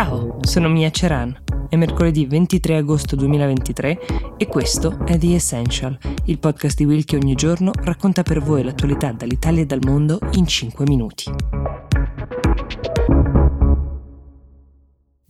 Ciao, sono Mia Ceran. È mercoledì 23 agosto 2023 e questo è The Essential, il podcast di Will che ogni giorno racconta per voi l'attualità dall'Italia e dal mondo in 5 minuti.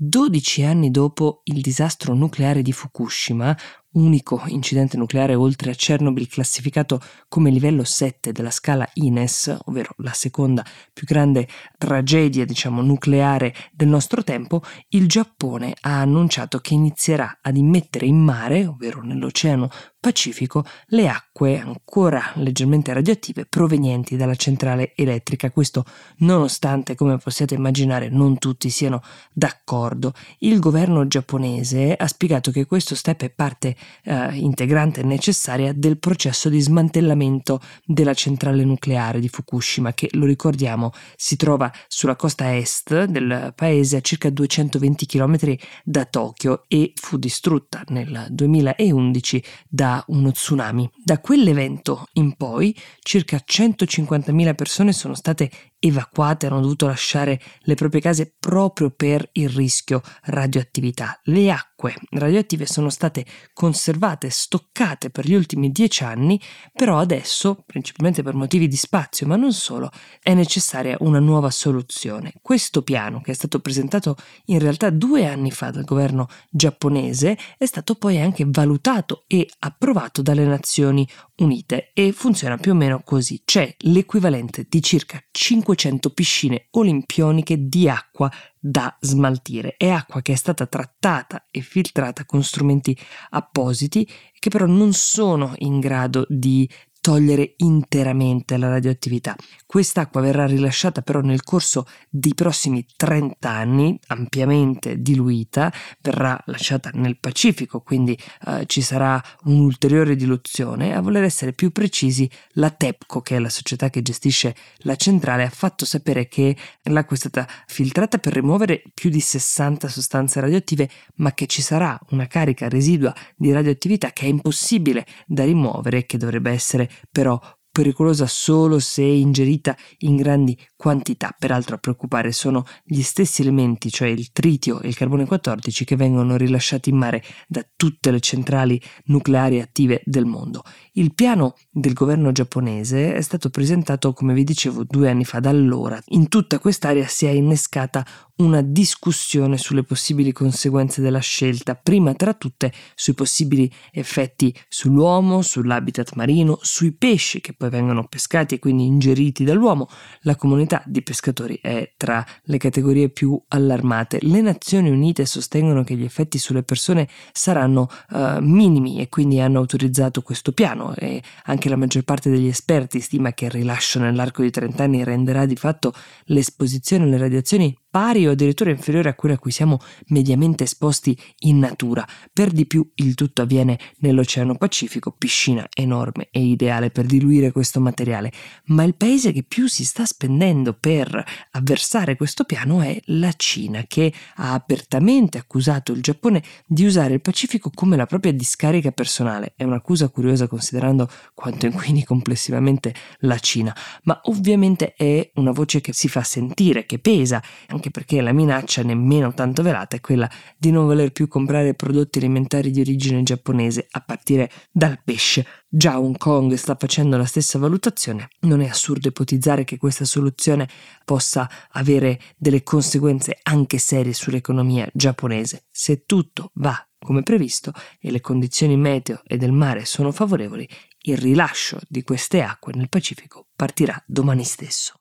12 anni dopo il disastro nucleare di Fukushima, unico incidente nucleare oltre a Chernobyl classificato come livello 7 della scala INES, ovvero la seconda più grande tragedia, diciamo, nucleare del nostro tempo, il Giappone ha annunciato che inizierà ad immettere in mare, ovvero nell'Oceano Pacifico, le acque ancora leggermente radioattive provenienti dalla centrale elettrica. Questo nonostante, come possiate immaginare, non tutti siano d'accordo. Il governo giapponese ha spiegato che questo step è parte eh, integrante e necessaria del processo di smantellamento della centrale nucleare di Fukushima, che lo ricordiamo si trova sulla costa est del paese a circa 220 km da Tokyo e fu distrutta nel 2011 da uno tsunami. Da quell'evento in poi circa 150.000 persone sono state evacuate, hanno dovuto lasciare le proprie case proprio per il rischio radioattività. Le acque radioattive sono state conservate, stoccate per gli ultimi dieci anni, però adesso, principalmente per motivi di spazio, ma non solo, è necessaria una nuova soluzione. Questo piano, che è stato presentato in realtà due anni fa dal governo giapponese, è stato poi anche valutato e approvato dalle Nazioni Unite e funziona più o meno così. C'è l'equivalente di circa 500 piscine olimpioniche di acqua da smaltire. È acqua che è stata trattata e filtrata con strumenti appositi che però non sono in grado di togliere interamente la radioattività. Quest'acqua verrà rilasciata però nel corso dei prossimi 30 anni, ampiamente diluita, verrà lasciata nel Pacifico, quindi eh, ci sarà un'ulteriore diluzione. A voler essere più precisi, la TEPCO, che è la società che gestisce la centrale, ha fatto sapere che l'acqua è stata filtrata per rimuovere più di 60 sostanze radioattive, ma che ci sarà una carica residua di radioattività che è impossibile da rimuovere e che dovrebbe essere però pericolosa solo se ingerita in grandi quantità. Peraltro a preoccupare sono gli stessi elementi, cioè il tritio e il carbone 14, che vengono rilasciati in mare da tutte le centrali nucleari attive del mondo. Il piano del governo giapponese è stato presentato, come vi dicevo, due anni fa. Da allora in tutta quest'area si è innescata una discussione sulle possibili conseguenze della scelta, prima tra tutte sui possibili effetti sull'uomo, sull'habitat marino, sui pesci che poi vengono pescati e quindi ingeriti dall'uomo. La comunità di pescatori è tra le categorie più allarmate. Le Nazioni Unite sostengono che gli effetti sulle persone saranno uh, minimi e quindi hanno autorizzato questo piano e anche la maggior parte degli esperti stima che il rilascio nell'arco di 30 anni renderà di fatto l'esposizione alle radiazioni pari o addirittura inferiore a quella a cui siamo mediamente esposti in natura. Per di più il tutto avviene nell'Oceano Pacifico, piscina enorme e ideale per diluire questo materiale, ma il paese che più si sta spendendo per avversare questo piano è la Cina, che ha apertamente accusato il Giappone di usare il Pacifico come la propria discarica personale. È un'accusa curiosa considerando quanto inquini complessivamente la Cina, ma ovviamente è una voce che si fa sentire, che pesa, anche perché la minaccia nemmeno tanto velata è quella di non voler più comprare prodotti alimentari di origine giapponese a partire dal pesce. Già Hong Kong sta facendo la stessa valutazione, non è assurdo ipotizzare che questa soluzione possa avere delle conseguenze anche serie sull'economia giapponese. Se tutto va come previsto e le condizioni meteo e del mare sono favorevoli, il rilascio di queste acque nel Pacifico partirà domani stesso.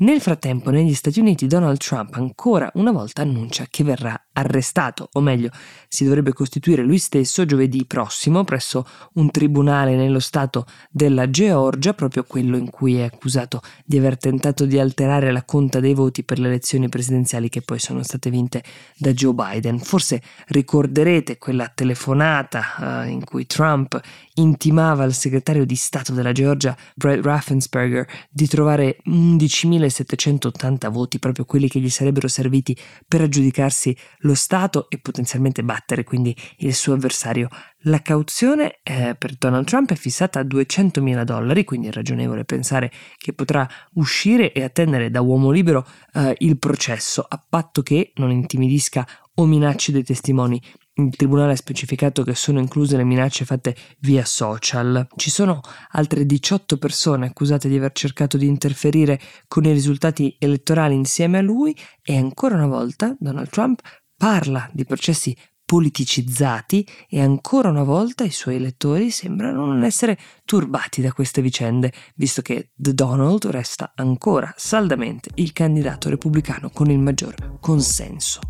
Nel frattempo, negli Stati Uniti, Donald Trump ancora una volta annuncia che verrà arrestato, o meglio, si dovrebbe costituire lui stesso giovedì prossimo presso un tribunale nello stato della Georgia, proprio quello in cui è accusato di aver tentato di alterare la conta dei voti per le elezioni presidenziali che poi sono state vinte da Joe Biden. Forse ricorderete quella telefonata uh, in cui Trump intimava al segretario di Stato della Georgia, Brett Raffensperger, di trovare 11.000 9.780 voti, proprio quelli che gli sarebbero serviti per aggiudicarsi lo Stato e potenzialmente battere quindi il suo avversario. La cauzione eh, per Donald Trump è fissata a 200.000 dollari, quindi è ragionevole pensare che potrà uscire e attendere da uomo libero eh, il processo, a patto che non intimidisca o minacci dei testimoni. Il tribunale ha specificato che sono incluse le minacce fatte via social. Ci sono altre 18 persone accusate di aver cercato di interferire con i risultati elettorali insieme a lui e ancora una volta Donald Trump parla di processi politicizzati e ancora una volta i suoi elettori sembrano non essere turbati da queste vicende, visto che The Donald resta ancora saldamente il candidato repubblicano con il maggior consenso.